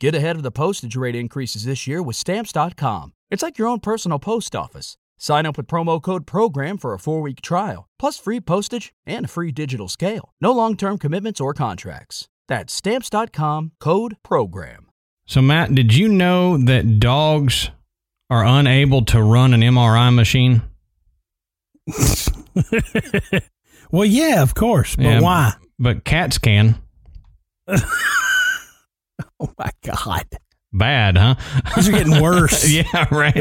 Get ahead of the postage rate increases this year with Stamps.com. It's like your own personal post office. Sign up with promo code PROGRAM for a four week trial, plus free postage and a free digital scale. No long term commitments or contracts. That's Stamps.com code PROGRAM. So, Matt, did you know that dogs are unable to run an MRI machine? well, yeah, of course. But Yeah, why? But cats can. Oh, my God. Bad, huh? These are getting worse. yeah, right.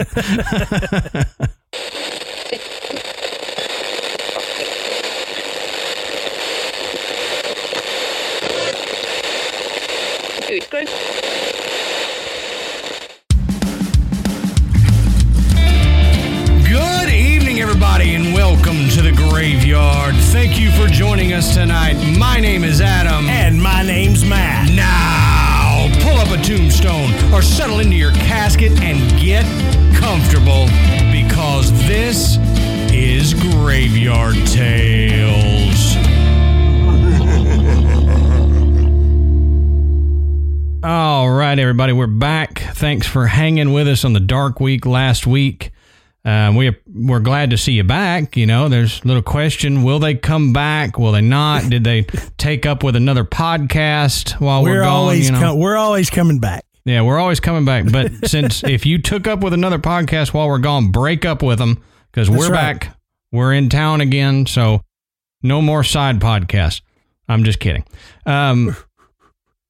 Good evening, everybody, and welcome to the graveyard. Thank you for joining us tonight. My name is Adam. And my name's Matt. Now, pull up a tombstone or settle into your casket and get comfortable because this is Graveyard Tales. All right, everybody, we're back. Thanks for hanging with us on the dark week last week. Um, we we're glad to see you back. You know, there's a little question: Will they come back? Will they not? Did they take up with another podcast while we're, We're gone? always you know? com- we're always coming back. Yeah, we're always coming back. But since if you took up with another podcast while we're gone, break up with them because we're right. back. We're in town again, so no more side podcasts. I'm just kidding. Um,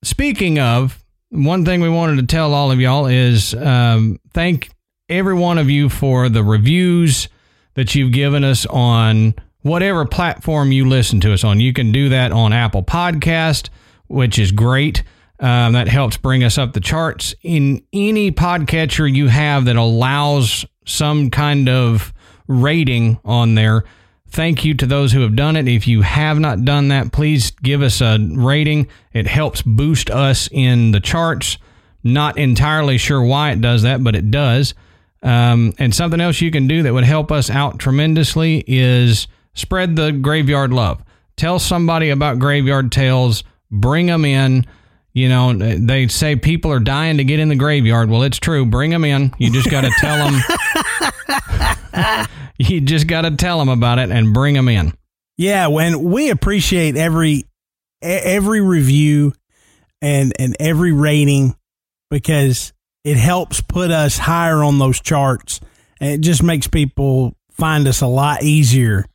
speaking of, one thing we wanted to tell all of y'all is um, thank every one of you for the reviews that you've given us on whatever platform you listen to us on. You can do that on Apple Podcast, which is great. Um, that helps bring us up the charts in any podcatcher you have that allows some kind of rating on there. Thank you to those who have done it. If you have not done that, please give us a rating. It helps boost us in the charts. Not entirely sure why it does that, but it does. Um, and something else you can do that would help us out tremendously is spread the graveyard love. Tell somebody about Graveyard Tales. Bring them in. You know, they say people are dying to get in the graveyard. Well, it's true. Bring them in. You just got to tell them. you just got to tell them about it and bring them in. Yeah, when we appreciate every every review and and every rating because it helps put us higher on those charts and it just makes people find us a lot easier.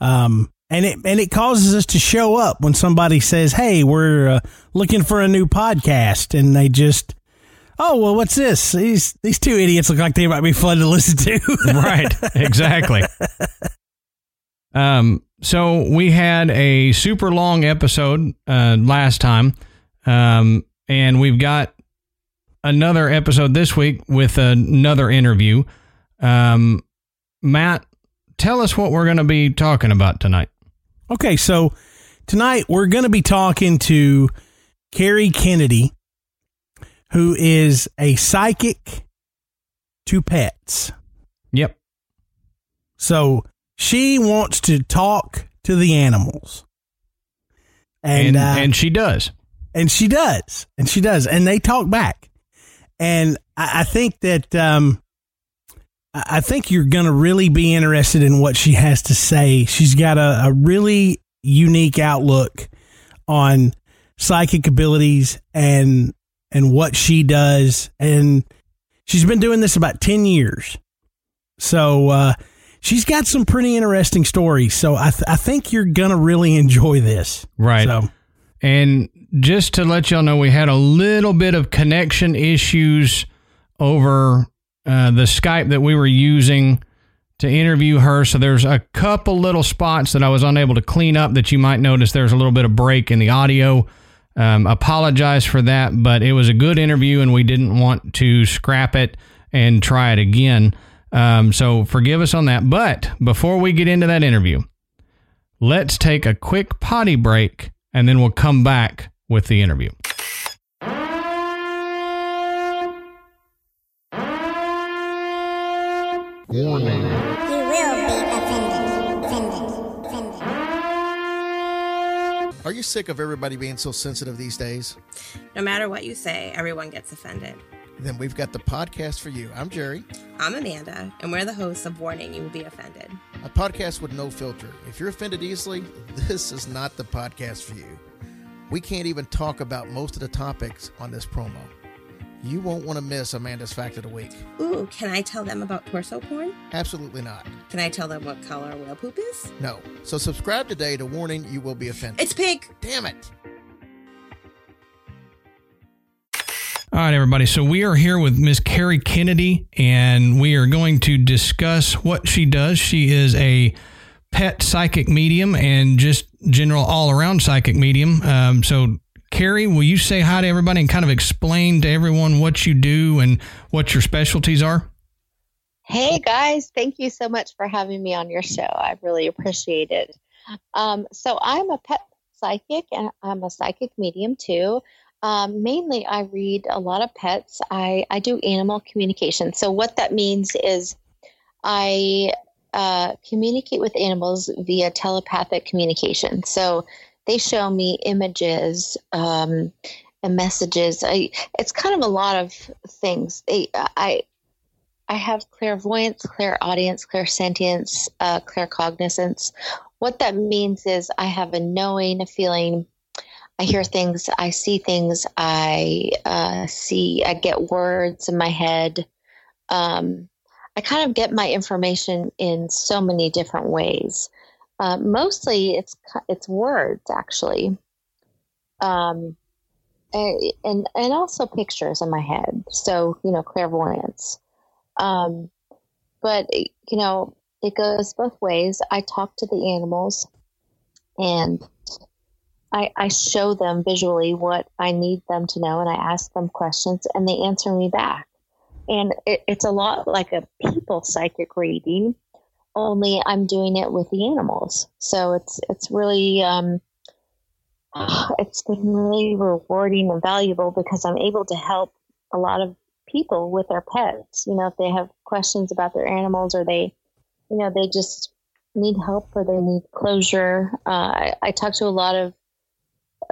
Um, and it and it causes us to show up when somebody says, "Hey, we're uh, looking for a new podcast," and they just, "Oh, well, what's this? These these two idiots look like they might be fun to listen to." right exactly um so we had a super long episode uh last time um and we've got another episode this week with another interview um matt tell us what we're going to be talking about tonight Okay, so tonight we're going to be talking to Carrie Kenady, who is a psychic to pets. yep So she wants to talk to the animals. and And uh, and she does and she does, and she does, and they talk back. And I, I think that um, I think you're going to really be interested in what she has to say. She's got a, a really unique outlook on psychic abilities and and what she does, and she's been doing this about ten years. So uh, she's got some pretty interesting stories. So I th- I think you're going to really enjoy this. right So. And just to let y'all know, we had a little bit of connection issues over uh, the Skype that we were using to interview her. So there's a couple little spots that I was unable to clean up that you might notice there's a little bit of break in the audio. Um, apologize for that, but it was a good interview and we didn't want to scrap it and try it again. Um, so forgive us on that. But before we get into that interview, let's take a quick potty break and then we'll come back with the interview. You will be offended. Offended. Offended. Are you sick of everybody being so sensitive these days? No matter what you say, everyone gets offended. Then we've got the podcast for you. I'm Jerry. I'm Amanda, and we're the hosts of Warning You Will Be Offended. A podcast with no filter. If you're offended easily, this is not the podcast for you. We can't even talk about most of the topics on this promo. You won't want to miss Amanda's Fact of the Week. Ooh, can I tell them about torso porn? Absolutely not. Can I tell them what color whale poop is? No. So subscribe today to Warning You Will Be Offended. It's pink! Damn it! All right, everybody. So we are here with Miss Carrie Kenady, and we are going to discuss what she does. She is a pet psychic medium and just general all around psychic medium. Um, so Carrie, will you say hi to everybody and kind of explain to everyone what you do and what your specialties are? Hey guys, thank you so much for having me on your show. I really appreciate it. Um, so I'm a pet psychic and I'm a psychic medium too. Um, mainly, I read a lot of pets. I, I do animal communication. So what that means is I uh, communicate with animals via telepathic communication. So they show me images um, and messages. I, it's kind of a lot of things. They, I, I have clairvoyance, clairaudience, clairsentience, uh, claircognizance. What that means is I have a knowing, a feeling. I hear things, I see things, I uh, see, I get words in my head. Um, I kind of get my information in so many different ways. Uh, mostly, it's it's words actually, um, and, and also pictures in my head. So you know, clairvoyance. Um, but you know, it goes both ways. I talk to the animals, and I, I show them visually what I need them to know, and I ask them questions, and they answer me back. And it, it's a lot like a people psychic reading only I'm doing it with the animals. So it's it's really um, it's been really rewarding and valuable because I'm able to help a lot of people with their pets. You know, if they have questions about their animals or they, you know, they just need help or they need closure. Uh, I, I talk to a lot of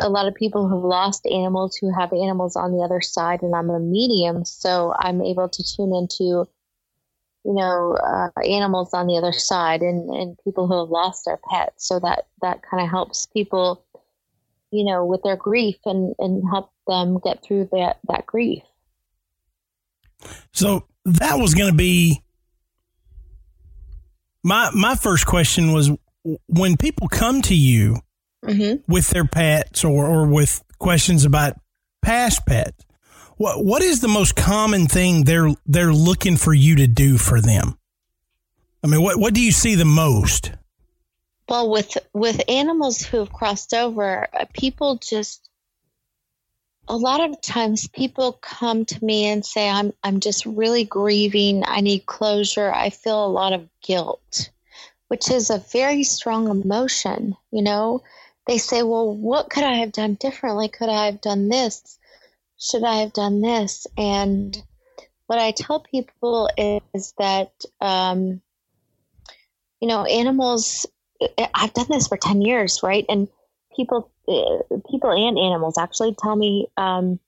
a lot of people who've lost animals who have animals on the other side, and I'm a medium, so I'm able to tune into you know, uh, animals on the other side and, and people who have lost their pets. So that, that kind of helps people, you know, with their grief and, and help them get through that, that grief. So that was going to be my, my first question was when people come to you mm-hmm. with their pets or, or with questions about past pets, what what is the most common thing they're they're looking for you to do for them? I mean, what what do you see the most? Well, with with animals who have crossed over, uh, people just a lot of times people come to me and say, "I'm I'm just really grieving. I need closure. I feel a lot of guilt," which is a very strong emotion. You know, they say, "Well, what could I have done differently? Could I have done this?" should I have done this? And what I tell people is that, um, you know, animals, I've done this for 10 years, right? And people, people and animals actually tell me um,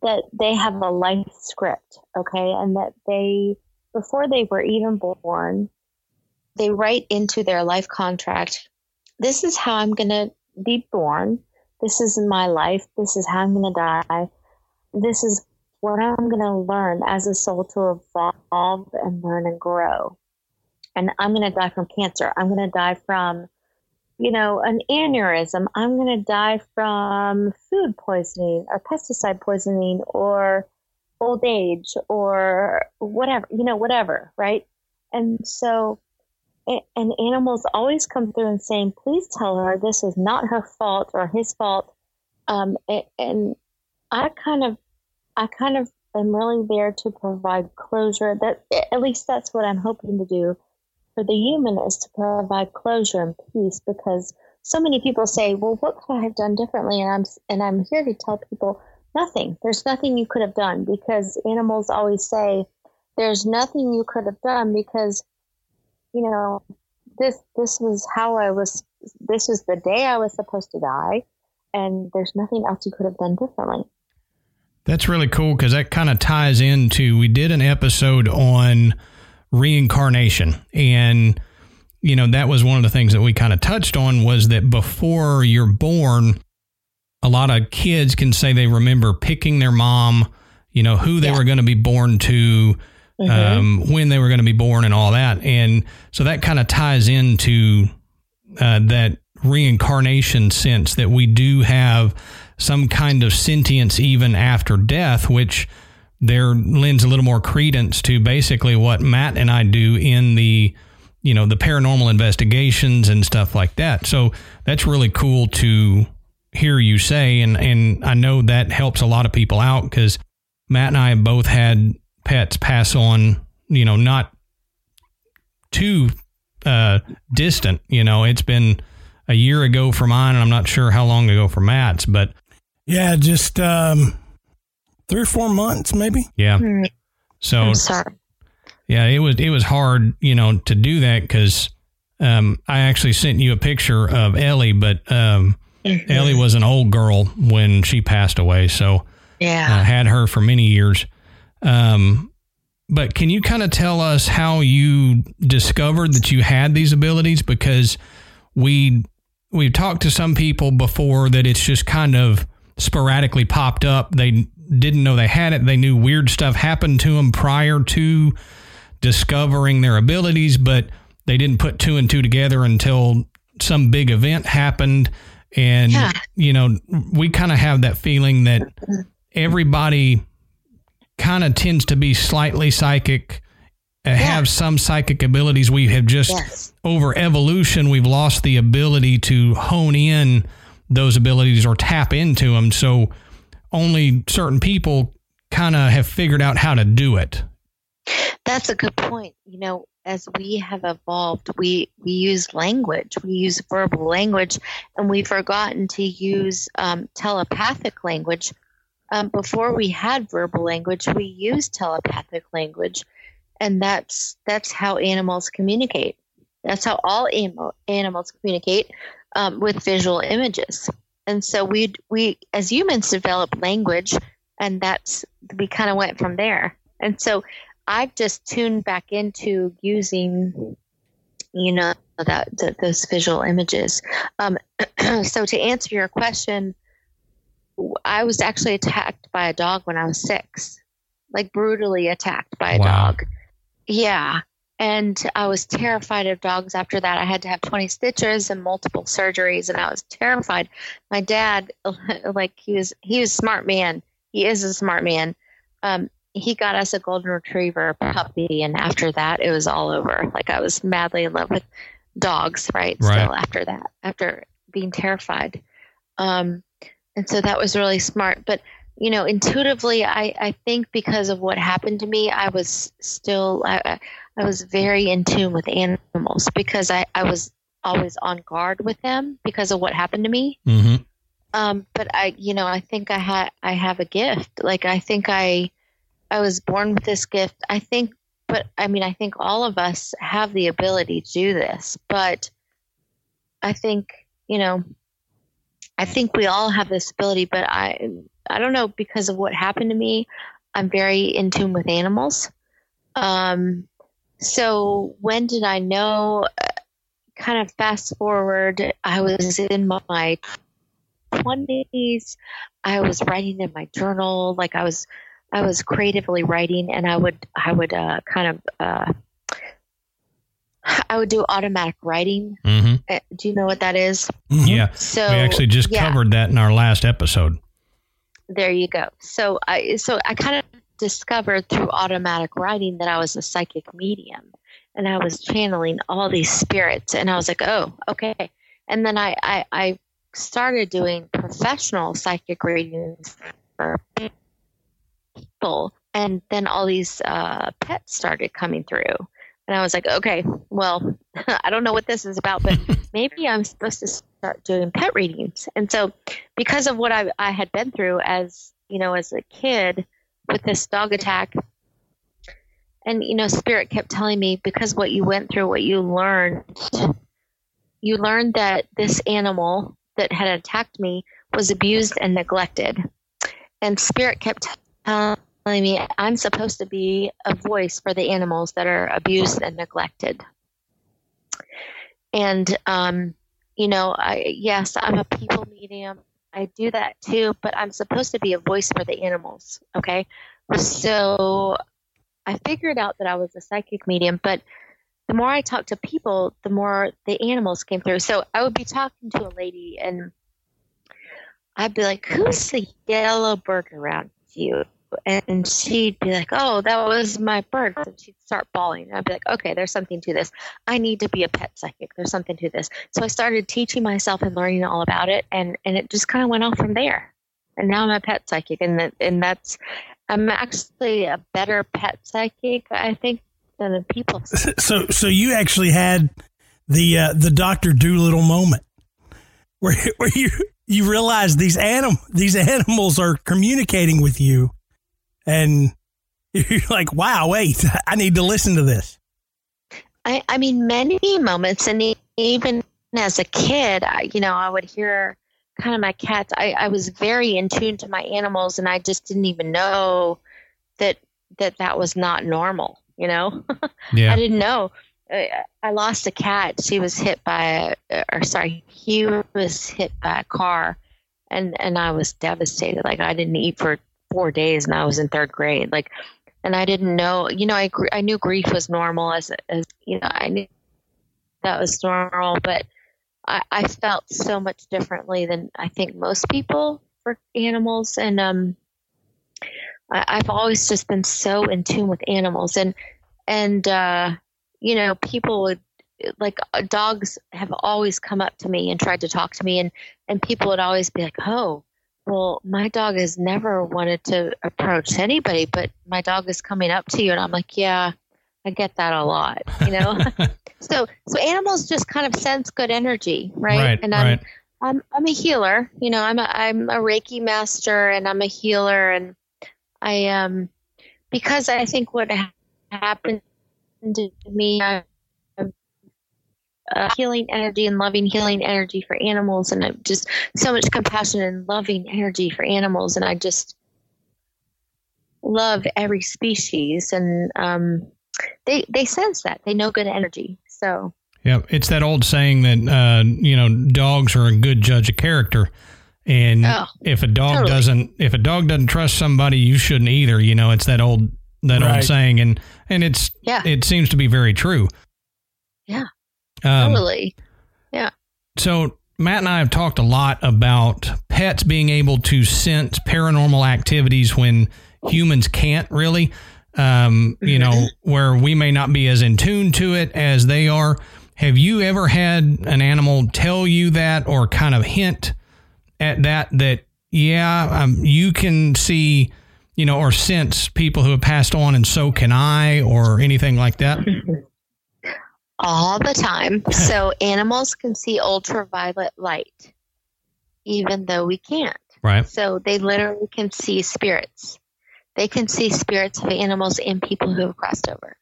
that they have a life script, okay? And that they, before they were even born, they write into their life contract, this is how I'm going to be born. This is my life. This is how I'm going to die this is what I'm going to learn as a soul to evolve and learn and grow. And I'm going to die from cancer. I'm going to die from, you know, an aneurysm. I'm going to die from food poisoning or pesticide poisoning or old age or whatever, you know, whatever, right? And so, and animals always come through and saying, please tell her this is not her fault or his fault. Um, and I kind of, I kind of am really there to provide closure. That at least that's what I'm hoping to do for the human is to provide closure and peace because so many people say, "Well, what could I have done differently?" And I'm and I'm here to tell people nothing. There's nothing you could have done because animals always say, "There's nothing you could have done because you know this this was how I was. This was the day I was supposed to die." and there's nothing else you could have done differently. That's really cool because that kind of ties into we did an episode on reincarnation and you know that was one of the things that we kind of touched on was that before you're born a lot of kids can say they remember picking their mom you know who they Yeah. were going to be born to Mhm. um, when they were going to be born and all that and so that kind of ties into uh, that reincarnation sense that we do have some kind of sentience even after death, which there lends a little more credence to basically what Matt and I do in the you know the paranormal investigations and stuff like that. So that's really cool to hear you say, and and I know that helps a lot of people out because Matt and I both had pets pass on. You know, not too uh, distant. You know, it's been a year ago for mine, and I'm not sure how long ago for Matt's, but Yeah, just um, three or four months, maybe. yeah. Hmm, So I'm sorry. yeah, it was it was hard, you know, to do that because um, I actually sent you a picture of Ellie, but um, Ellie was an old girl when she passed away, so Yeah. uh, had her for many years. Um, but can you kind of tell us how you discovered that you had these abilities? Because we we've talked to some people before that it's just kind of sporadically popped up. They didn't know they had it. They knew weird stuff happened to them prior to discovering their abilities, but they didn't put two and two together until some big event happened. And, Yeah. you know, we kind of have that feeling that everybody kind of tends to be slightly psychic, uh, have some psychic abilities. We have just, Yes. over evolution, we've lost the ability to hone in those abilities or tap into them. So only certain people kind of have figured out how to do it. That's a good point. You know, as we have evolved, we we use language, we use verbal language, and we've forgotten to use um, telepathic language. Um, before we had verbal language, we used telepathic language, and that's that's how animals communicate. That's how all animal, animals communicate um, with visual images. And so we we as humans develop language, and that's we kind of went from there. And so I've just tuned back into using, you know, that, that those visual images. Um, so to answer your question, I was actually attacked by a dog when I was six, like brutally attacked by a Wow. dog. Yeah. And I was terrified of dogs after that. I had to have 20 stitches and multiple surgeries, and I was terrified. My dad, like, he was, he was a smart man. He is a smart man. Um, he got us a golden retriever puppy, and after that, it was all over. Like, I was madly in love with dogs, right? Right. Still after that, after being terrified. Um, and so that was really smart. But you know, intuitively, I, I think because of what happened to me, I was still I, I- was very in tune with animals because I, I was always on guard with them because of what happened to me. Mm-hmm. Um, but I, you know, I think I had I have a gift. Like I think I I was born with this gift. I think, but I mean, I think all of us have the ability to do this. But I think you know, I think we all have this ability. But I I don't know because of what happened to me. I'm very in tune with animals. Um, so when did I know? Uh, Kind of fast forward, I was in my 20s i was writing in my journal like i was i was creatively writing and i would i would uh, kind of uh, i would do automatic writing Mm-hmm. Uh, do you know what that is Mhm. Yeah. so we actually just yeah, covered that in our last episode. there you go so i so i kind of discovered through automatic writing that i was a psychic medium and i was channeling all these spirits and i was like oh okay and then i i, I started doing professional psychic readings for people and then all these uh, pets started coming through and i was like okay well i don't know what this is about but maybe i'm supposed to start doing pet readings and so because of what I, I had been through as you know as a kid with this dog attack and you know spirit kept telling me because what you went through what you learned you learned that this animal that had attacked me was abused and neglected. And Spirit kept telling me I'm supposed to be a voice for the animals that are abused and neglected. And, um, you know, I, yes, I'm a people medium. I do that too, but I'm supposed to be a voice for the animals. Okay. So I figured out that I was a psychic medium, but the more I talked to people, the more the animals came through. So I would be talking to a lady and I'd be like, Who's the yellow bird around you? And she'd be like, Oh, that was my bird. And she'd start bawling. And I'd be like, Okay, there's something to this. I need to be a pet psychic. There's something to this. So I started teaching myself and learning all about it. And, and it just kind of went off from there. And now I'm a pet psychic. And, that, and that's, I'm actually a better pet psychic, I think, than a people. So, so you actually had the uh, the Doctor Dolittle moment where where you you realize these anim these animals are communicating with you, and you're like, wow, wait, I need to listen to this. I, I mean, many moments, and even as a kid, I, you know, I would hear kind of my cats. I, I was very in tune to my animals, and I just didn't even know that that that was not normal. You know, Yeah. I didn't know. I, I lost a cat. She was hit by, a, or sorry, he was hit by a car, and and I was devastated. Like I didn't eat for four days, and I was in third grade. Like, and I didn't know. You know, I I knew grief was normal as as you know I knew that was normal, but I, I felt so much differently than I think most people for animals, and um, I, I've always just been so in tune with animals, and and uh, you know, people would like uh, dogs have always come up to me and tried to talk to me, and and people would always be like, oh. Well, my dog has never wanted to approach anybody, but my dog is coming up to you, and I'm like, yeah, I get that a lot, you know. so, so animals just kind of sense good energy, right? Right, and I'm, right. I'm, I'm a healer. You know, I'm a, I'm a Reiki master, and I'm a healer, and I um, because I think what ha- happened to me, I uh, healing energy and loving healing energy for animals, and I'm just so much compassion and loving energy for animals, and I just love every species, and um, they they sense that they know good energy. So yeah, It's that old saying that, uh, you know, dogs are a good judge of character. And Oh, if a dog totally. doesn't, if a dog doesn't trust somebody, you shouldn't either. You know, it's that old, that Right. old saying. And, and it's, Yeah. it seems to be very true. Yeah. Um, totally, So Matt and I have talked a lot about pets being able to sense paranormal activities when humans can't really. Um, you know, where we may not be as in tune to it as they are. Have you ever had an animal tell you that or kind of hint at that that yeah, um, you can see, you know, or sense people who have passed on and so can I or anything like that? all the time. so animals can see ultraviolet light, even though we can't. Right. So they literally can see spirits. They can see spirits of animals and people who have crossed over,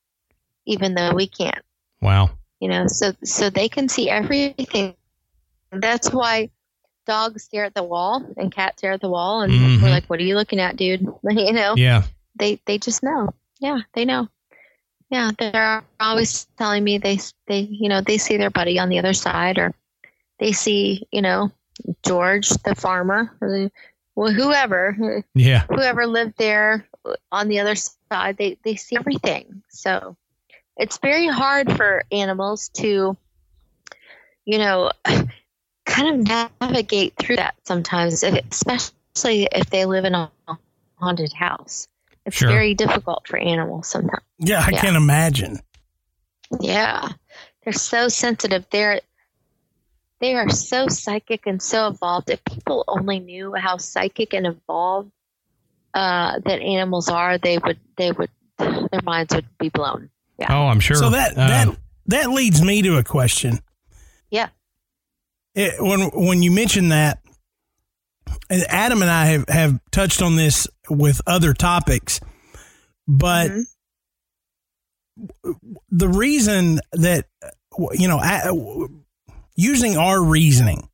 even though we can't. Wow. You know, so so they can see everything. That's why dogs stare at the wall and cats stare at the wall, and Mhm. we're like, "What are you looking at, dude?" You know, Yeah. they they just know. Yeah, they know. Yeah, they're always telling me they they you know they see their buddy on the other side, or they see you know George the farmer, or well whoever Yeah. whoever lived there on the other side. They they see everything. So it's very hard for animals to you know kind of navigate through that sometimes, especially if they live in a haunted house. It's Sure. very difficult for animals sometimes. Yeah, I Yeah. can imagine. Yeah. They're so sensitive. They're they are so psychic and so evolved. If people only knew how psychic and evolved uh, that animals are, they would they would their minds would be blown. Yeah. Oh, I'm sure. So that that that leads me to a question. Yeah. It, when when you mention that, Adam and I have, have touched on this with other topics, but Mhm. the reason that you know using our reasoning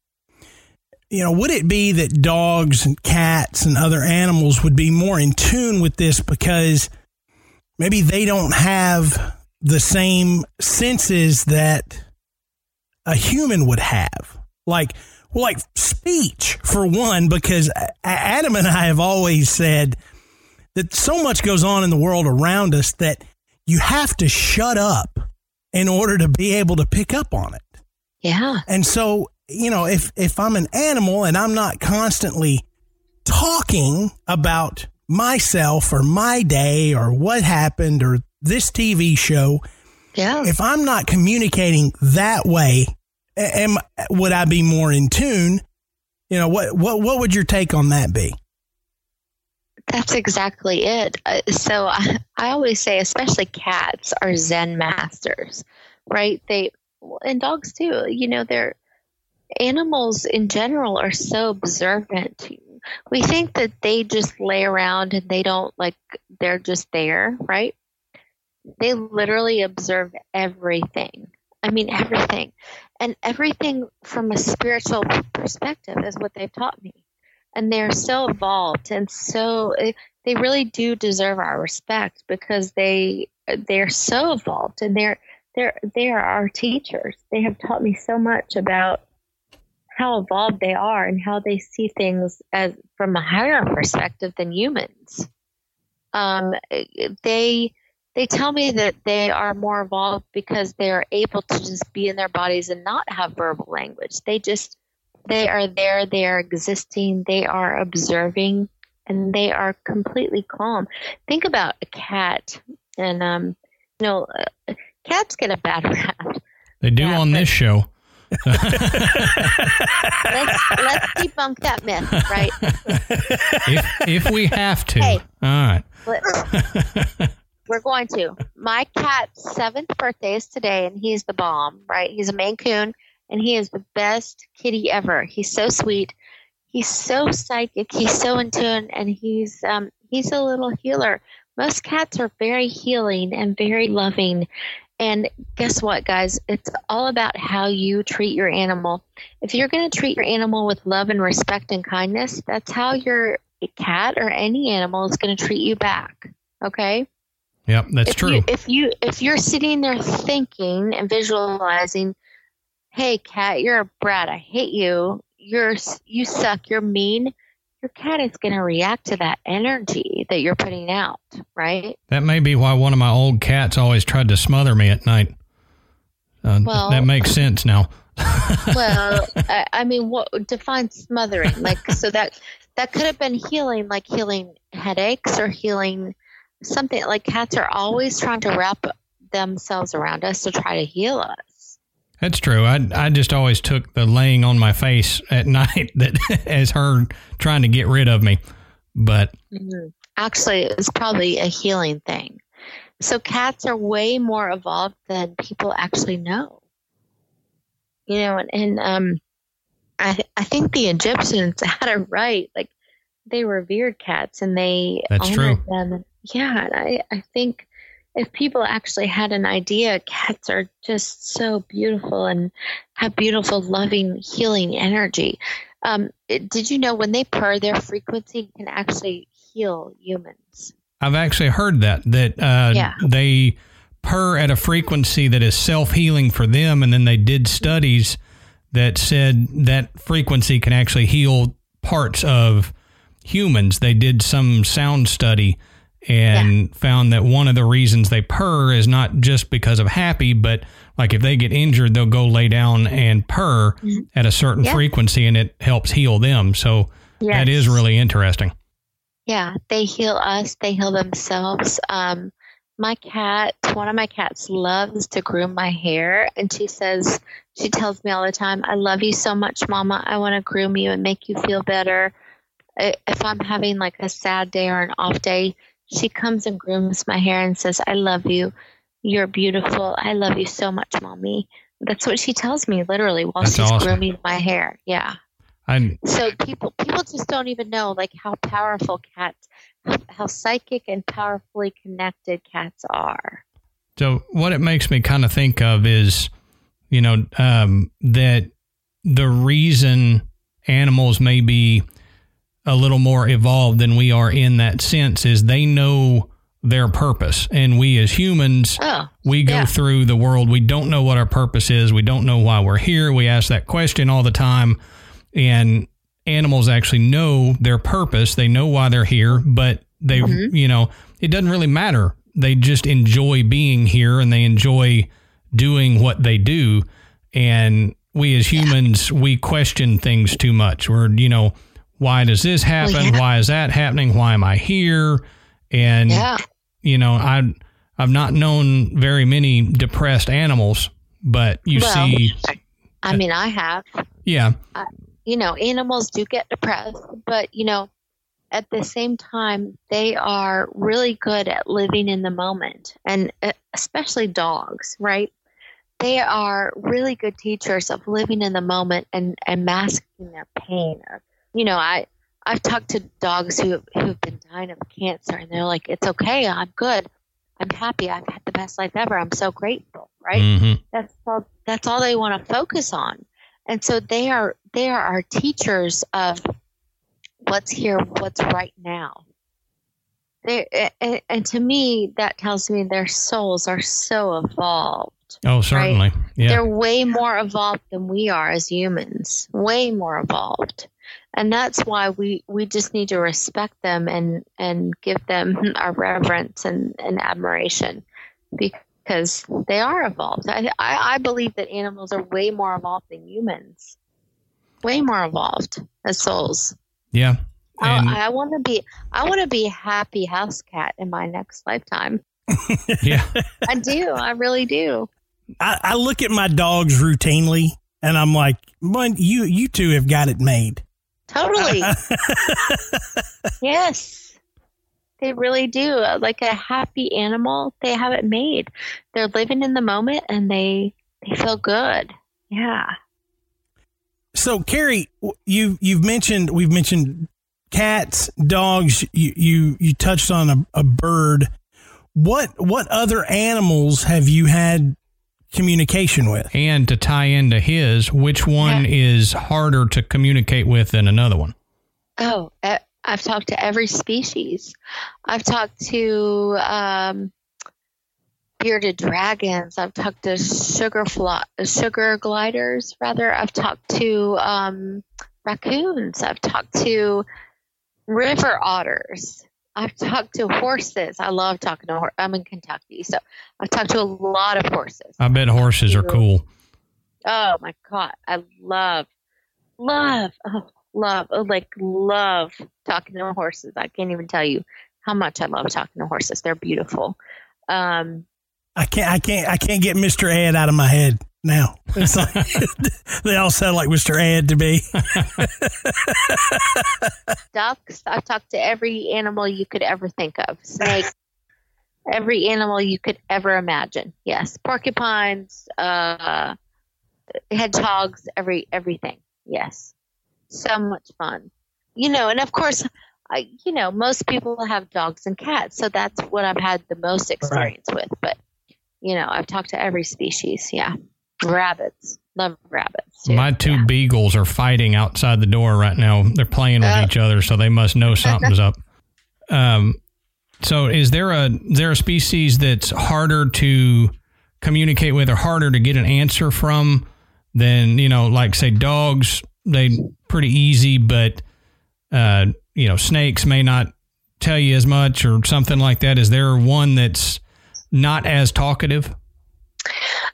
you know, would it be that dogs and cats and other animals would be more in tune with this because maybe they don't have the same senses that a human would have? Like, well, like speech for one, because Adam and I have always said that so much goes on in the world around us that you have to shut up in order to be able to pick up on it. Yeah. And so you know, if if I'm an animal and I'm not constantly talking about myself or my day or what happened or this TV show, yeah. If I'm not communicating that way, am would I be more in tune? You know, what what what would your take on that be? That's exactly it. Uh, so I, I always say, especially cats are Zen masters, right? They and dogs too. You know, they're animals in general are so observant. We think that they just lay around and they don't like, they're just there, right? They literally observe everything. I mean, everything. And everything from a spiritual perspective is what they've taught me. And they're so evolved and so eh, they really do deserve our respect because they they're so evolved and they're they're they are our teachers. They have taught me so much about how evolved they are and how they see things as from a higher perspective than humans. Um, they they tell me that they are more evolved because they are able to just be in their bodies and not have verbal language. They just they are there, they are existing, they are observing, and they are completely calm. Think about a cat, and um, you know, uh, cats get a bad rap. They do on this show let's, let's debunk that myth, right? If, if we have to. Hey, All right. We're going to. My cat's seventh birthday is today, and he's the bomb, right? He's a Maine Coon, and he is the best kitty ever. He's so sweet. He's so psychic. He's so in tune, and he's um, he's a little healer. Most cats are very healing and very loving, and guess what, guys? It's all about how you treat your animal. If you're going to treat your animal with love and respect and kindness, that's how your cat or any animal is going to treat you back. Okay? Yep, that's if true. You, if you if you're sitting there thinking and visualizing, "Hey, cat, you're a brat. I hate you. You're you suck. You're mean." your cat is going to react to that energy that you're putting out, right? That may be why one of my old cats always tried to smother me at night. Uh, well, that makes sense now. well, I, I, mean, what define smothering? Like, so that that could have been healing, like healing headaches or healing something. Like cats are always trying to wrap themselves around us to try to heal us. That's true. I I just always took the laying on my face at night that as her trying to get rid of me. But mm-hmm. actually, it's probably a healing thing. So cats are way more evolved than people actually know. You know, and, and um, I I think the Egyptians had it right. Like they revered cats and they That's honored true. them. Yeah, and I I think if people actually had an idea, cats are just so beautiful and have beautiful, loving, healing energy. Um, did you know when they purr, their frequency can actually heal humans? I've actually heard that that uh, yeah. they purr at a frequency that is self healing for them, and then they did studies that said that frequency can actually heal parts of humans. They did some sound study and yeah. found that one of the reasons they purr is not just because of happy, but like if they get injured, they'll go lay down and purr mm-hmm. at a certain yeah. frequency and it helps heal them. So yes. that is really interesting. Yeah, they heal us, they heal themselves. Um, my cat, one of my cats loves to groom my hair, and she says, she tells me all the time, I love you so much, Mama. I want to groom you and make you feel better. If I'm having like a sad day or an off day, she comes and grooms my hair and says, I love you. You're beautiful. I love you so much, mommy. That's what she tells me literally while That's she's awesome. grooming my hair. Yeah. I'm, so people people just don't even know like how powerful cats how psychic and powerfully connected cats are. So what it makes me kind of think of is, you know, um, that the reason animals may be a little more evolved than we are in that sense is they know their purpose. And we as humans Oh, we go yeah. through the world. We don't know what our purpose is. We don't know why we're here. We ask that question all the time. And animals actually know their purpose. They know why they're here but they Mm-hmm. you know it doesn't really matter. They just enjoy being here and they enjoy doing what they do. And we as humans we question things too much. We're you know why does this happen yeah. why is that happening why am i here and yeah. you know i i've not known very many depressed animals but you Well, see I mean, I have. yeah you know, animals do get depressed, but you know, at the same time, they are really good at living in the moment, and especially dogs, right? They are really good teachers of living in the moment and and masking their pain. Or, you know, I I've talked to dogs who who've been dying of cancer, and they're like, "It's okay, I'm good, I'm happy, I've had the best life ever, I'm so grateful," right? hmm that's all that's all they want to focus on. And so they are they are our teachers of what's here what's right now. They and, and to me that tells me their souls are so evolved oh certainly. Yeah. They're way more evolved than we are as humans. Way more evolved and that's why we we just need to respect them and and give them our reverence and, and admiration because they are evolved. I, I i believe that animals are way more evolved than humans. Way more evolved as souls. Yeah. And I, I want to be i want to be a happy house cat in my next lifetime. Yeah. I do. I really do. I, I look at my dogs routinely and I'm like, "Man, you you two have got it made." Totally. yes. They really do. Like a happy animal, they have it made. They're living in the moment and they they feel good. Yeah. So, Carrie, you you've mentioned we've mentioned cats, dogs. You you you touched on a, a bird. What what other animals have you had communication with? and to tie into his which one is harder to communicate with than another one Oh, uh, I've talked to every species. I've talked to um, bearded dragons. I've talked to sugar flo- sugar gliders. Rather, I've talked to um, raccoons. I've talked to river otters. I've talked to horses. I love talking to horses. I'm in Kentucky, so I've talked to a lot of horses. i bet horses are cool Oh my god, I love, love, oh, love, oh, like love talking to horses. I can't even tell you how much I love talking to horses. They're beautiful. Um, I can't I can't I can't get Mister Ed out of my head now. It's like, they all sound like Mister Ed to me. ducks. I've talked to every animal you could ever think of. Snakes. every animal you could ever imagine. Yes, porcupines, uh, hedgehogs, every everything. Yes, so much fun. You know, and of course, I, you know, most people have dogs and cats, so that's what I've had the most experience with. But you know, I've talked to every species. Yeah, rabbits. Love rabbits. Too. my two Yeah. beagles are fighting outside the door right now they're playing with Oh. each other so they must know something's up um so is there a is there a species that's harder to communicate with or harder to get an answer from than you know like say dogs they pretty easy but uh you know snakes may not tell you as much or something like that is there one that's not as talkative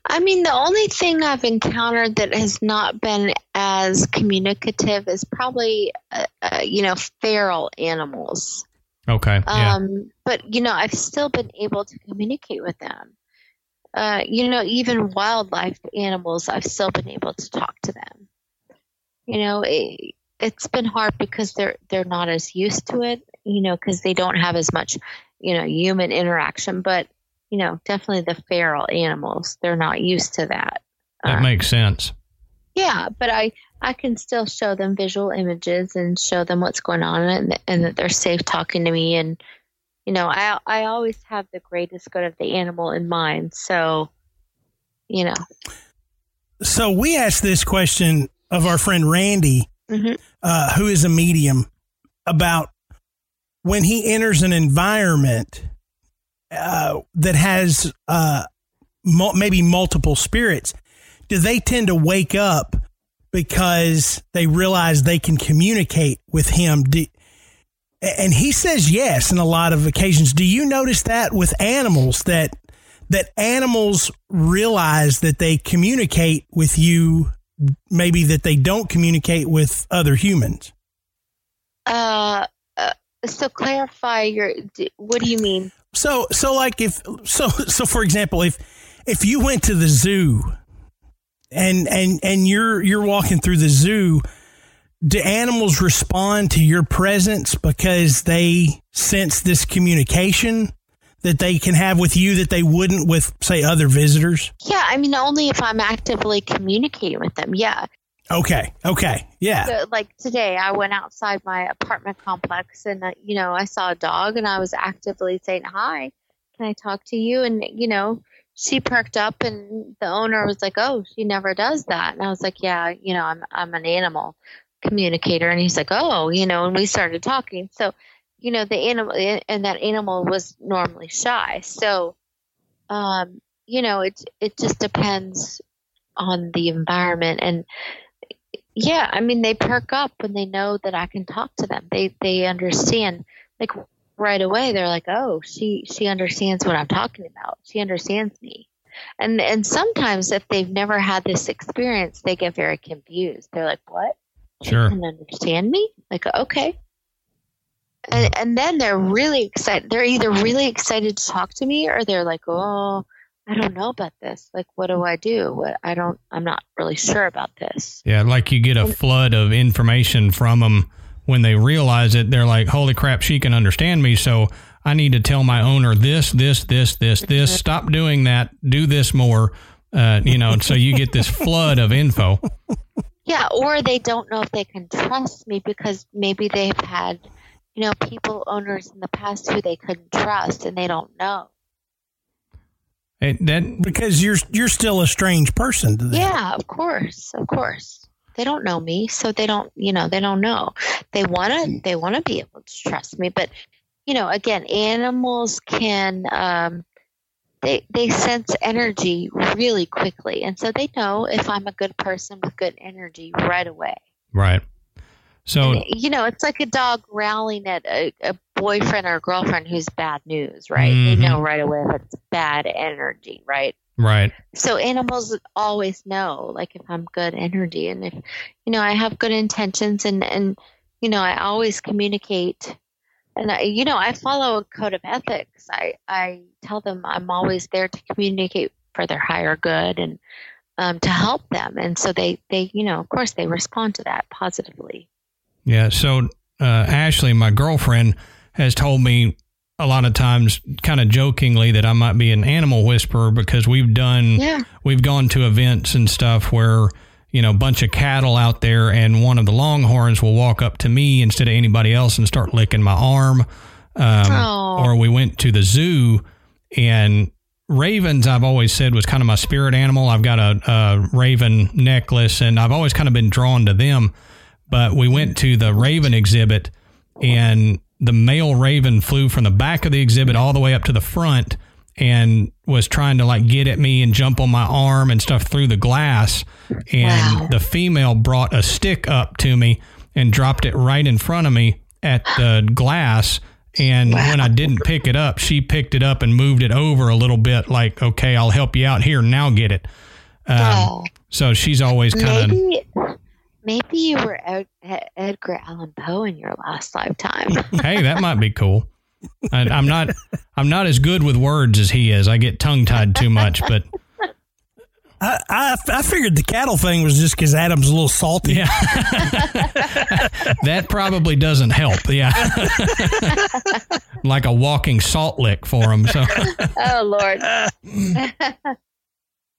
I mean, the only thing I've encountered that has not been as communicative is probably, uh, uh, you know, feral animals. okay yeah Um, But, you know, I've still been able to communicate with them. Uh, you know, even wildlife animals, I've still been able to talk to them. You know, it, it's been hard because they're they're not as used to it. You know, because they don't have as much, you know, human interaction. But you know, definitely the feral animals, they're not used to that. that Uh, makes sense yeah, but I I can still show them visual images and show them what's going on and and that they're safe talking to me and you know I I always have the greatest good of the animal in mind. So you know, So we asked this question of our friend Randy Mhm. uh, who is a medium, about when he enters an environment uh, that has uh, maybe multiple spirits. Do they tend to wake up because they realize they can communicate with him? Do, and he says yes in a lot of occasions. Do you notice that with animals that that animals realize that they communicate with you, maybe that they don't communicate with other humans? Uh, uh, so clarify your. What do you mean? So so like if so so for example if if you went to the zoo and and and you're you're walking through the zoo do animals respond to your presence because they sense this communication that they can have with you that they wouldn't with say other visitors Yeah, I mean only if I'm actively communicating with them. Yeah. Okay okay yeah So, like today, I went outside my apartment complex and, uh, you know, I saw a dog and I was actively saying, Hi, can I talk to you? And, you know, she perked up and the owner was like, Oh, she never does that. And I was like, Yeah, you know, I'm, I'm an animal communicator. And he's like, Oh, you know, and we started talking. So, you know, the animal and that animal was normally shy. So, um, you know, it, it just depends on the environment and, yeah, I mean they perk up when they know that I can talk to them. They they understand like right away. They're like, "Oh, she she understands what I'm talking about. She understands me." And and sometimes if they've never had this experience, they get very confused. They're like, "What? Sure. They can understand me?" Like, "Okay." And and then they're really excited. They're either really excited to talk to me or they're like, "Oh, I don't know about this. Like, what do I do? What I don't. I'm not really sure about this." Yeah, like you get a flood of information from them when they realize it. They're like, "Holy crap, she can understand me." So I need to tell my owner this, this, this, this, this. Stop doing that. Do this more. Uh, you know, so you get this flood of info. Yeah, or they don't know if they can trust me because maybe they've had, you know, people owners in the past who they couldn't trust and they don't know. It, that because you're you're still a strange person to them Yeah, of course, of course. They don't know me, so they don't, you know, they don't know. They want to they want to be able to trust me, but you know, again, animals can um they they sense energy really quickly, and so they know if I'm a good person with good energy right away. right. So And, you know, it's like a dog growling at a, a boyfriend or girlfriend who's bad news, right? Mhm. They know right away if it's bad energy, right? right. So animals always know, like if I'm good energy and if you know I have good intentions and and you know I always communicate and I, you know I follow a code of ethics. I I tell them I'm always there to communicate for their higher good and um, to help them, and so they they you know of course they respond to that positively. Yeah. So uh, Ashley, my girlfriend, has told me a lot of times, kind of jokingly, that I might be an animal whisperer because we've done Yeah. we've gone to events and stuff where you know a bunch of cattle out there and one of the longhorns will walk up to me instead of anybody else and start licking my arm. Um, or we went to the zoo and ravens i've always said was kind of my spirit animal. I've got a, a raven necklace and i've always kind of been drawn to them. But we went to the raven exhibit and the male raven flew from the back of the exhibit all the way up to the front and was trying to like get at me and jump on my arm and stuff through the glass. And Wow. the female brought a stick up to me and dropped it right in front of me at the glass. And when I didn't pick it up she picked it up and moved it over a little bit like okay I'll help you out here. Now get it. Um, Oh. so she's always kind of Maybe, maybe you were Ed, Ed- Edgar Allan Poe in your last lifetime. hey, that might be cool. I, I'm not. I'm not as good with words as he is. I get tongue tied too much. But I, I I figured the cattle thing was just because Adam's a little salty. yeah, that probably doesn't help. Yeah, like a walking salt lick for him. So oh Lord.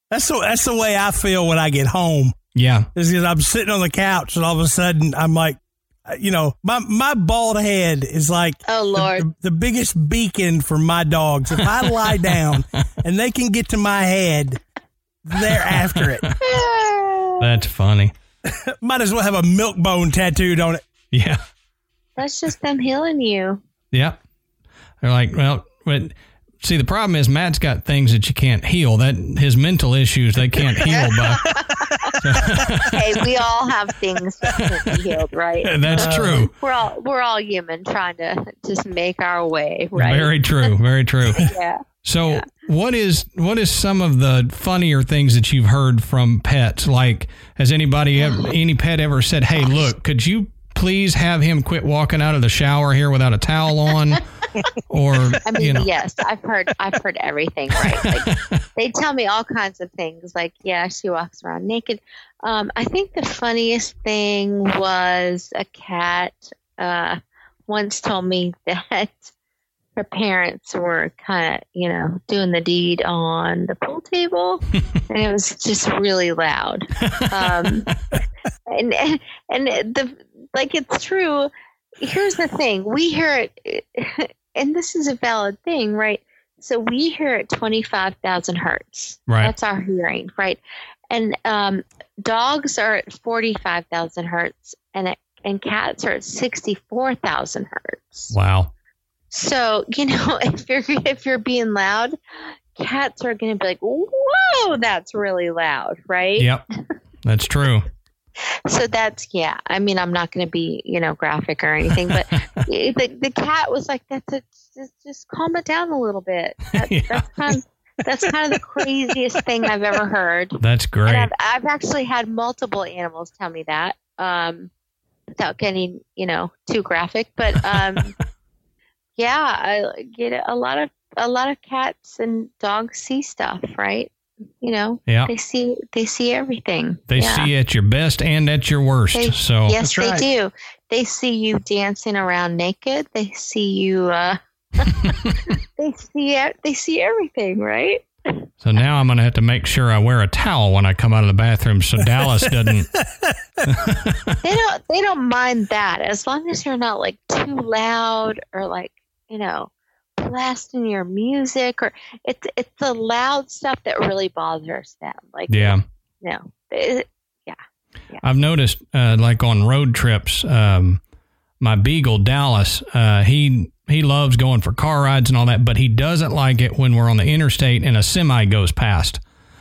That's the that's the way I feel when I get home. Yeah, Is because I'm sitting on the couch and all of a sudden I'm like, you know, my my bald head is like Oh Lord. the, the biggest beacon for my dogs. If I lie down and they can get to my head, they're after it. that's funny. Might as well have a milk bone tattooed on it. Yeah. That's just them healing you. Yep. They're like, well, but see, the problem is Matt's got things that you can't heal. That his mental issues they can't heal by. hey, we all have things that can't be healed, right? That's uh, true. We're all we're all human, trying to just make our way, right? Very true. Very true. yeah. So, what is what is some of the funnier things that you've heard from pets? Like, has anybody ever, mm. any pet ever said, "Hey, look, could you please have him quit walking out of the shower here without a towel on?" Or I mean, you know, yes, I've heard I've heard everything, right? Like they tell me all kinds of things. Like, yeah, she walks around naked. Um, I think the funniest thing was a cat uh, once told me that her parents were kind of, you know, doing the deed on the pool table, and it was just really loud. Um, and and the like, it's true. Here's the thing: we hear it, and this is a valid thing, right? So we hear at twenty five thousand hertz. Right. That's our hearing, right? And um, dogs are at forty five thousand hertz, and it, and cats are at sixty four thousand hertz. wow. So you know, if you're if you're being loud, cats are going to be like, "Whoa, that's really loud," right? Yep, that's true. So that's yeah. I mean, I'm not going to be you know graphic or anything, but the the cat was like, "That's a, just just calm it down a little bit." That, Yeah. That's kind of that's kind of the craziest thing I've ever heard. That's great. I've, I've actually had multiple animals tell me that, um, without getting, you know, too graphic. But um, yeah, I get a lot of a lot of cats and dogs see stuff, right? You know, Yeah. they see they see everything. They yeah. see at your best and at your worst. They- so yes, That's right. they do. They see you dancing around naked. They see you. Uh, they see. They see everything, right? so now I'm gonna have to make sure I wear a towel when I come out of the bathroom so Dallas doesn't. they don't they don't mind that as long as you're not like too loud or like you know blasting your music or it's it's the loud stuff that really bothers them like Yeah. you know it, I've noticed, uh, like on road trips, um, my beagle Dallas, uh, he he loves going for car rides and all that, but he doesn't like it when we're on the interstate and a semi goes past.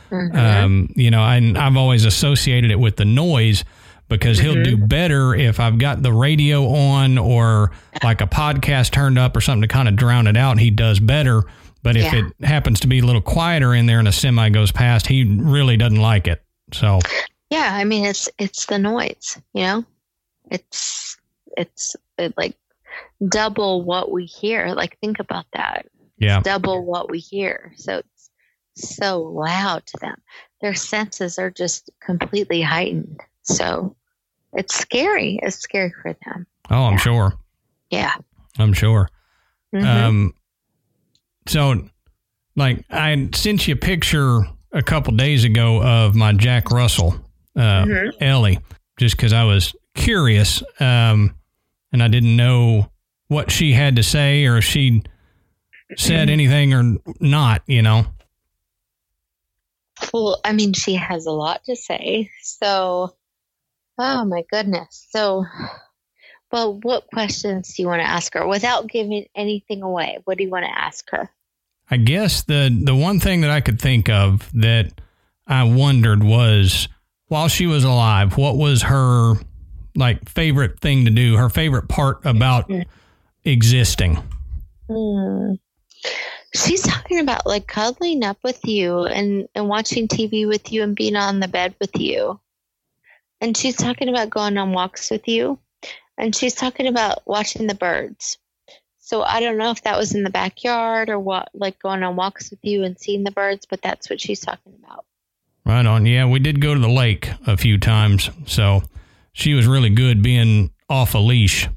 mhm. Um, you know, and I've always associated it with the noise because he'll do mm-hmm. better if I've got the radio on or like a podcast turned up or something to kind of drown it out. He does better. But if Yeah. it happens to be a little quieter in there and a semi goes past, he really doesn't like it. So yeah i mean it's it's the noise you know it's it's it like double what we hear like think about that yeah, double what we hear. So it's so loud to them. Their senses are just completely heightened. So it's scary. It's scary for them. oh, I'm sure. Yeah. I'm sure. Mhm. Um, so, like, I sent you a picture a couple days ago of my Jack Russell, uh, Ellie, just because I was curious, um, and I didn't know what she had to say or if she said anything or not. You know, well, I mean, she has a lot to say. So, oh my goodness. So, well, what questions do you want to ask her without giving anything away? What do you want to ask her? I guess the the one thing that I could think of that I wondered was while she was alive, what was her like favorite thing to do? Her favorite part about existing? Hmm. She's talking about like cuddling up with you and, and watching TV with you and being on the bed with you. And she's talking about going on walks with you. And she's talking about watching the birds. So I don't know if that was in the backyard or what, like going on walks with you and seeing the birds, but that's what she's talking about. Right on. Yeah, we did go to the lake a few times, so she was really good being off a leash,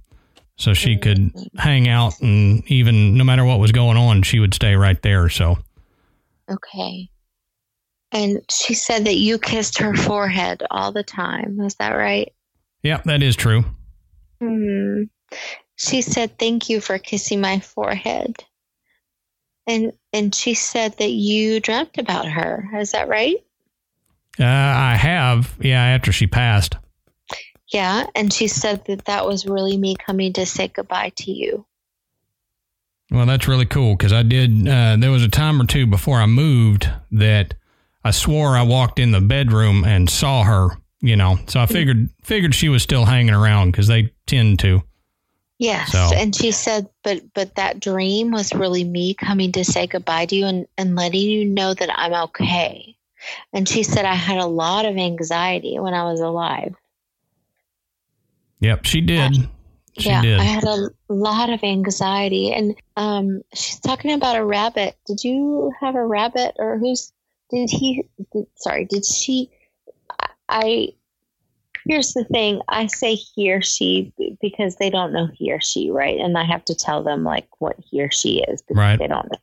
so she mm-hmm. could hang out and even no matter what was going on, she would stay right there. So Okay. And she said that you kissed her forehead all the time. Is that right? yeah, that is true. Hmm. She said, "Thank you for kissing my forehead." And and she said that you dreamt about her. Is that right? Uh, I have, yeah, after she passed. Yeah, and she said that that was really me coming to say goodbye to you. Well, that's really cool because I did. Uh, there was a time or two before I moved that I swore I walked in the bedroom and saw her. You know, so I figured figured she was still hanging around because they tend to. Yes, So- and she said, but but that dream was really me coming to say goodbye to you and and letting you know that I'm okay. And she said I had a lot of anxiety when I was alive. Yep, she did. She yeah, did. I had a lot of anxiety, and um, she's talking about a rabbit. Did you have a rabbit, or who's? Did he? Did, sorry, did she? I-. Here's the thing. I say he or she because they don't know he or she, right? And I have to tell them like what he or she is because Right. they don't know.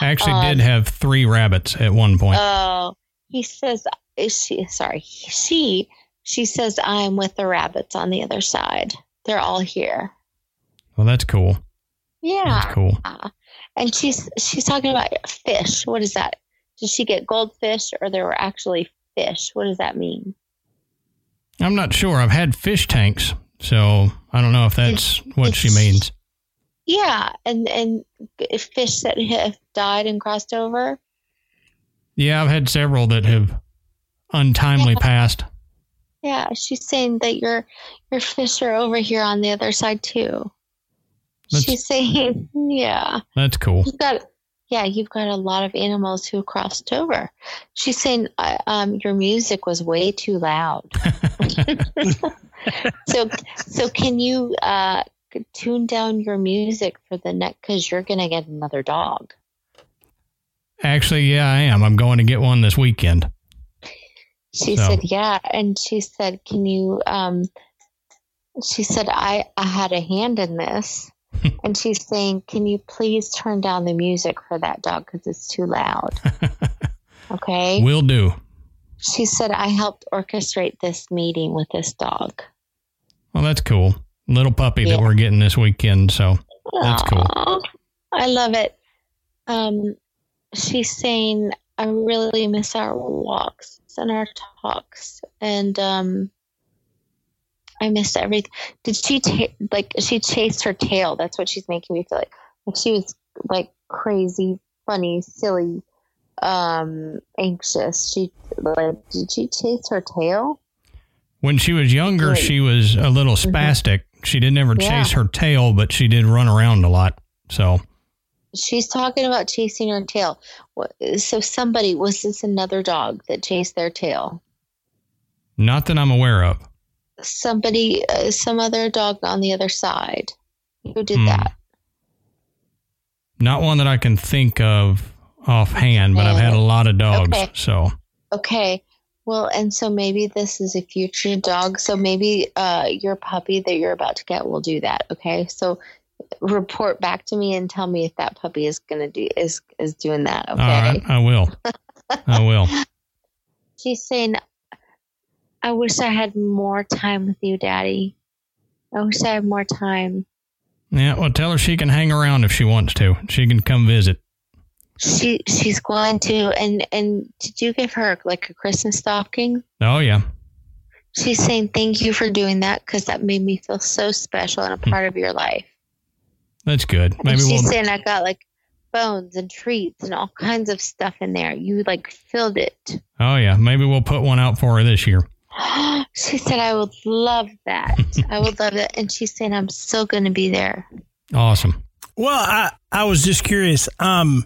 I actually um, did have three rabbits at one point. Oh, he says, she, sorry, she, she says, I'm with the rabbits on the other side. They're all here. well, that's cool. Yeah. That's cool. And she's, she's talking about fish. What is that? Did she get goldfish or there were actually fish? What does that mean? I'm not sure. I've had fish tanks, so I don't know if that's what she means. Yeah. And, and fish that have died and crossed over. Yeah, I've had several that have untimely passed. Yeah. She's saying that your, your fish are over here on the other side too. That's- She's saying, yeah. That's cool. You've got, yeah, you've got a lot of animals who crossed over. She's saying, uh, um, your music was way too loud. so, so can you uh, tune down your music for the next? Because you're gonna get another dog. Actually, yeah, I am. I'm going to get one this weekend. She So- said, yeah, and she said, can you? Um, she said, I I had a hand in this. And she's saying, "Can you please turn down the music for that dog because it's too loud?" Okay. Will do. She said, I helped orchestrate this meeting with this dog. Well, that's cool. Little puppy Yeah. that we're getting this weekend. So That's cool. I love it. Um, she's saying, I really miss our walks and our talks. And um, I missed everything. Did she, ta- like, she chased her tail. That's what she's making me feel like. Like she was, like, crazy, funny, silly, um, anxious. She, like, did she chase her tail? when she was younger, she was a little spastic. She didn't ever Mm-hmm. Yeah. chase her tail, but she did run around a lot. So She's talking about chasing her tail. So somebody was this another dog that chased their tail? not that I'm aware of. Somebody, uh, some other dog on the other side. Who did Hmm. that? Not one that I can think of offhand, but I've had a lot of dogs. Okay. So Okay. Well, and so maybe this is a future dog. So maybe uh, your puppy that you're about to get will do that. Okay. So report back to me and tell me if that puppy is gonna do is is doing that. Okay. all right, I will. I will. She's saying, I wish I had more time with you, Daddy. I wish I had more time. Yeah, well, tell her she can hang around if she wants to. She can come visit. She she's going to and and did you give her like a Christmas stocking? Oh yeah, She's saying thank you for doing that because that made me feel so special and a hmm. part of your life. that's good. And Maybe she's we'll. saying I got like bones and treats and all kinds of stuff in there. You like filled it. Oh yeah, maybe we'll put one out for her this year. she said I would love that. I would love that. And she's saying I'm still going to be there. Awesome. Well, I, I was just curious. Um,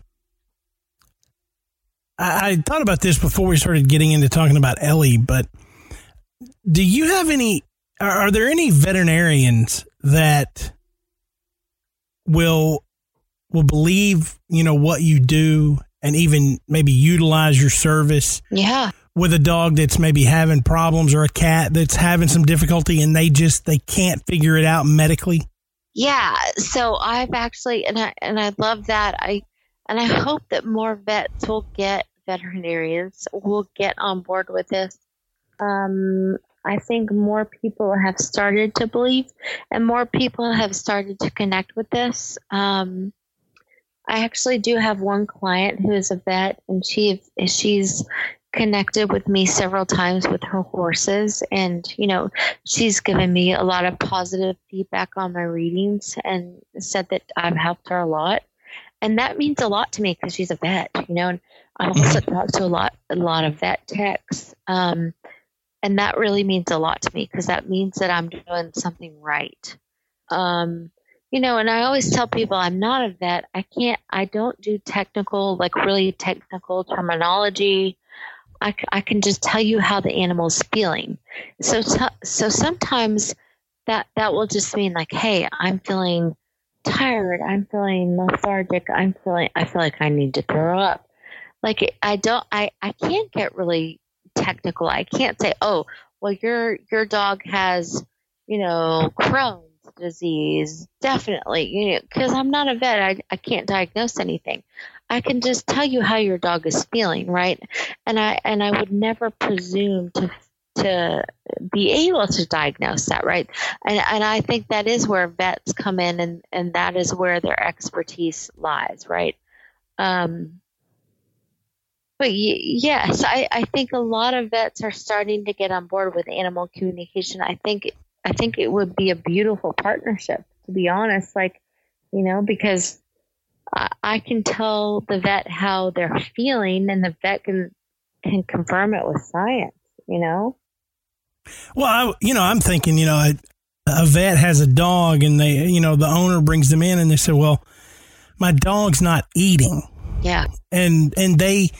I, I thought about this before we started getting into talking about Ellie, but do you have any? Are, are there any veterinarians that will will believe you know what you do and even maybe utilize your service Yeah. With a dog that's maybe having problems or a cat that's having some difficulty and they just they can't figure it out medically? Yeah, so I've actually and I and I love that. I and I hope that more vets will get veterinarians will get on board with this. Um, I think more people have started to believe, and more people have started to connect with this. Um, I actually do have one client who is a vet, and she she's connected with me several times with her horses. And you know she's given me a lot of positive feedback on my readings and said that i've helped her a lot. And that means a lot to me because she's a vet you know and i also talk to a lot a lot of vet techs. Um, and that really means a lot to me because that means that i'm doing something right. Um, you know and i always tell people i'm not a vet. I can't i don't do technical like really technical terminology I, I can just tell you how the animal's feeling. So so sometimes that that will just mean like, hey, I'm feeling tired. I'm feeling lethargic. I'm feeling. I feel like I need to throw up. Like I don't. I I can't get really technical. I can't say, oh, well, your your dog has, you know, Crohn's disease. Definitely, you know, because I'm not a vet. I I can't diagnose anything. I can just tell you how your dog is feeling, right? And I and I would never presume to to be able to diagnose that, right? And and I think that is where vets come in, and and that is where their expertise lies, right? Um, but yes, I, I think a lot of vets are starting to get on board with animal communication. I think I think it would be a beautiful partnership, to be honest. Like, you know, because I can tell the vet how they're feeling, and the vet can can confirm it with science. You know. Well, I, you know, I'm thinking, you know, a, a vet has a dog, and they, you know, the owner brings them in, and they say, "Well, my dog's not eating." Yeah. And and they,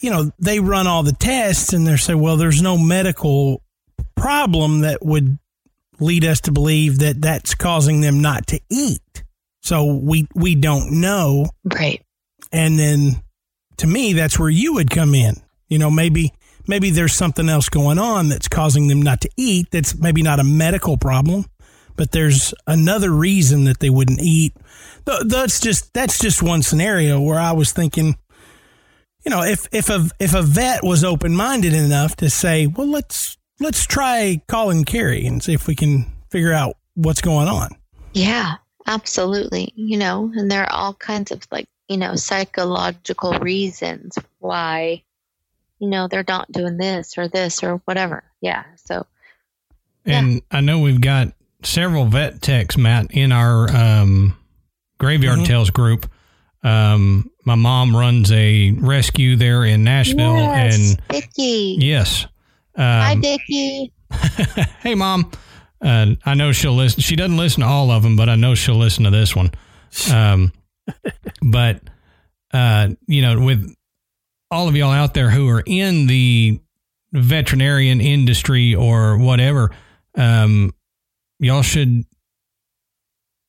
you know, they run all the tests, and they say, "Well, there's no medical problem that would lead us to believe that that's causing them not to eat." So we we don't know. Right. And then to me that's where you would come in. You know, maybe maybe there's something else going on that's causing them not to eat that's maybe not a medical problem, but there's another reason that they wouldn't eat. That's just that's just one scenario where I was thinking you know, if if a if a vet was open minded enough to say, well, let's let's try calling Carrie and see if we can figure out what's going on. Yeah, Absolutely. You know, and there are all kinds of like, you know, psychological reasons why, you know, they're not doing this or this or whatever. Yeah. So, and yeah. I know we've got several vet techs, Matt, in our um, Graveyard mm-hmm. Tales group. Um, my mom runs a rescue there in Nashville, yes, and Vicky. Yes. Um, Hi, Vicky. hey, mom. I know she'll listen. She doesn't listen to all of them, but I know she'll listen to this one. Um, but uh, you know, with all of y'all out there who are in the veterinarian industry or whatever, um, y'all should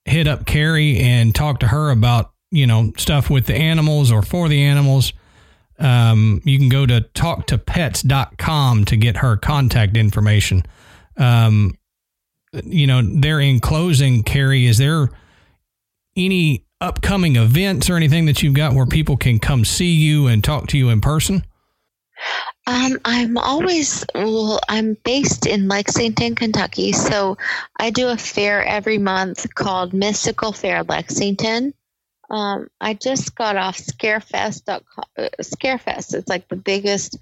hit up Carrie and talk to her about you know stuff with the animals or for the animals. Um, you can go to talktopets.com to get her contact information. Um, you know, there in closing, Carrie, is there any upcoming events or anything that you've got where people can come see you and talk to you in person? Um, I'm always well. I'm based in Lexington, Kentucky, so I do a fair every month called Mystical Fair Lexington. Um, I just got off Scarefest. Uh, Scarefest. It's like the biggest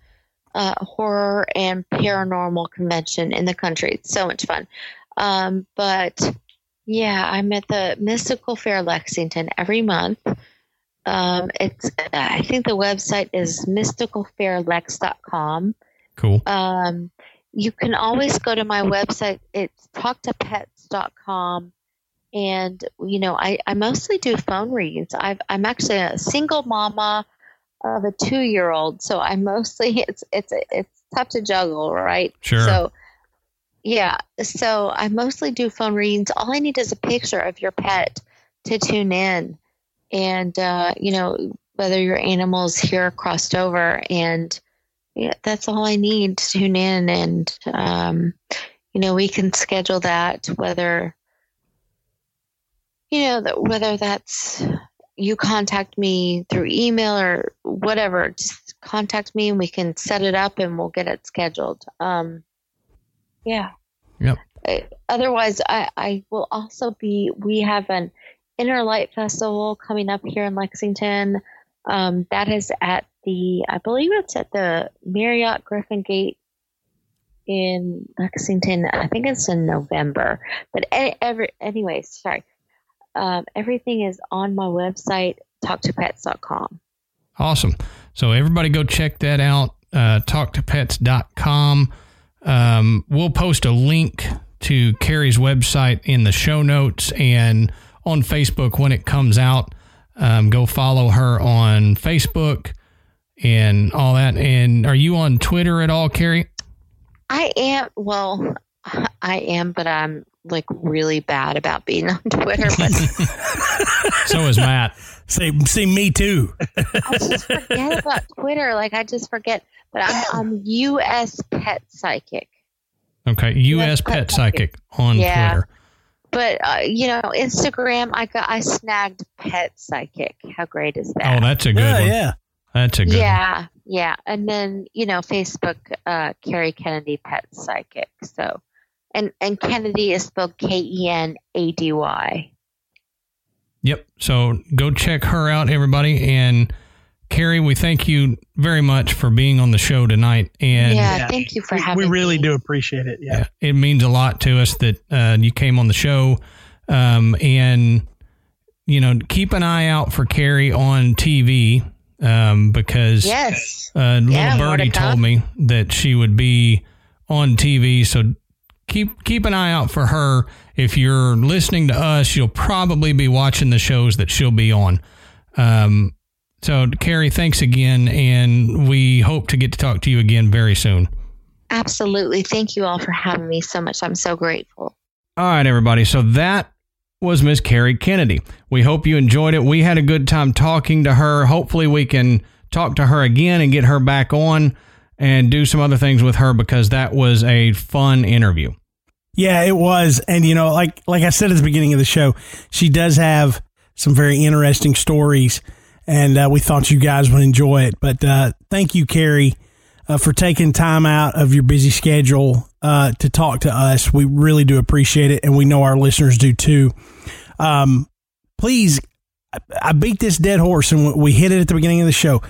uh, horror and paranormal convention in the country. It's so much fun. Um, but yeah, I'm at the Mystical Fair Lexington every month. Um, it's I think the website is mysticalfairlex.com. Cool. Um, you can always go to my website. It's talktopets.com. And, you know, I, I mostly do phone readings. I've, I'm actually a single mama of a two year old. So I mostly, it's, it's, it's tough to juggle, right? Sure. So yeah. So I mostly do phone readings. All I need is a picture of your pet to tune in. And, uh, you know, whether your animal's here crossed over. And yeah, that's all I need to tune in. And, um, you know, we can schedule that whether, you know, that whether that's you contact me through email or whatever, just contact me and we can set it up and we'll get it scheduled. Um, yeah. Yep. Otherwise, I, I will also be, we have an Inner Light Festival coming up here in Lexington. Um, that is at the, I believe it's at the Marriott Griffin Gate in Lexington. I think it's in November. But every, anyways, sorry. Um, everything is on my website, talktopets.com. Awesome. So everybody go check that out, uh, talktopets.com. Um, we'll post a link to Carrie's website in the show notes and on Facebook when it comes out. Um, go follow her on Facebook and all that. And are you on Twitter at all, Carrie? I am. Well, I am, but I'm like really bad about being on Twitter. But so is Matt. See, see, me too. I just forget about Twitter. Like I just forget. But I'm, I'm U.S. Pet Psychic. Okay, U.S. Pet, Pet Psychic, Psychic on yeah. Twitter. But uh, you know, Instagram, I got I snagged Pet Psychic. How great is that? Oh, that's a good yeah, one. Yeah, that's a good. Yeah, one. yeah, and then you know, Facebook, uh, Carrie Kenady Pet Psychic. So, and and Kenady is spelled K E N A D Y. Yep. So go check her out, everybody, and Carrie, we thank you very much for being on the show tonight. And yeah, yeah. thank you for we, having We really me. do appreciate it. Yeah. yeah. It means a lot to us that uh, you came on the show. Um, and, you know, keep an eye out for Carrie on TV um, because yes. uh, little yeah, birdie told me that she would be on TV. So keep keep an eye out for her. If you're listening to us, you'll probably be watching the shows that she'll be on. Um, so, Carrie, thanks again, and we hope to get to talk to you again very soon. Absolutely. Thank you all for having me so much. I'm so grateful. All right, everybody. So that was Miss Carrie Kenady. We hope you enjoyed it. We had a good time talking to her. Hopefully, we can talk to her again and get her back on and do some other things with her because that was a fun interview. Yeah, it was. And you know, like like I said at the beginning of the show, she does have some very interesting stories and uh, we thought you guys would enjoy it. But uh, thank you, Carrie, uh, for taking time out of your busy schedule uh, to talk to us. We really do appreciate it, and we know our listeners do too. Um, please, I beat this dead horse, and we hit it at the beginning of the show.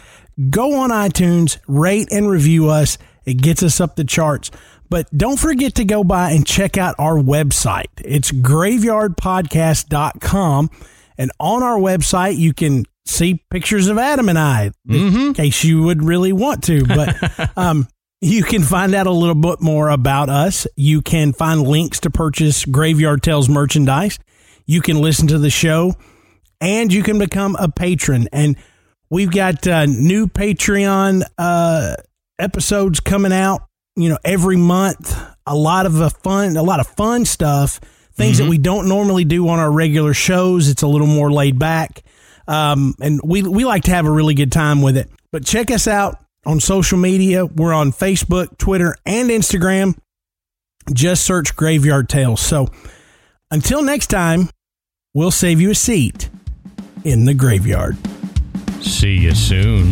Go on iTunes, rate and review us. It gets us up the charts. But don't forget to go by and check out our website. It's graveyardpodcast.com. And on our website, you can see pictures of Adam and I mm-hmm. in case you would really want to. But um, you can find out a little bit more about us. You can find links to purchase Graveyard Tales merchandise. You can listen to the show and you can become a patron. And we've got uh, new Patreon uh, episodes coming out, you know, every month. A lot of uh, fun, a lot of fun stuff. Things mm-hmm. that we don't normally do on our regular shows. It's a little more laid back. Um, and we, we like to have a really good time with it. But check us out on social media. We're on Facebook, Twitter, and Instagram. Just search Graveyard Tales. So until next time, we'll save you a seat in the graveyard. See you soon.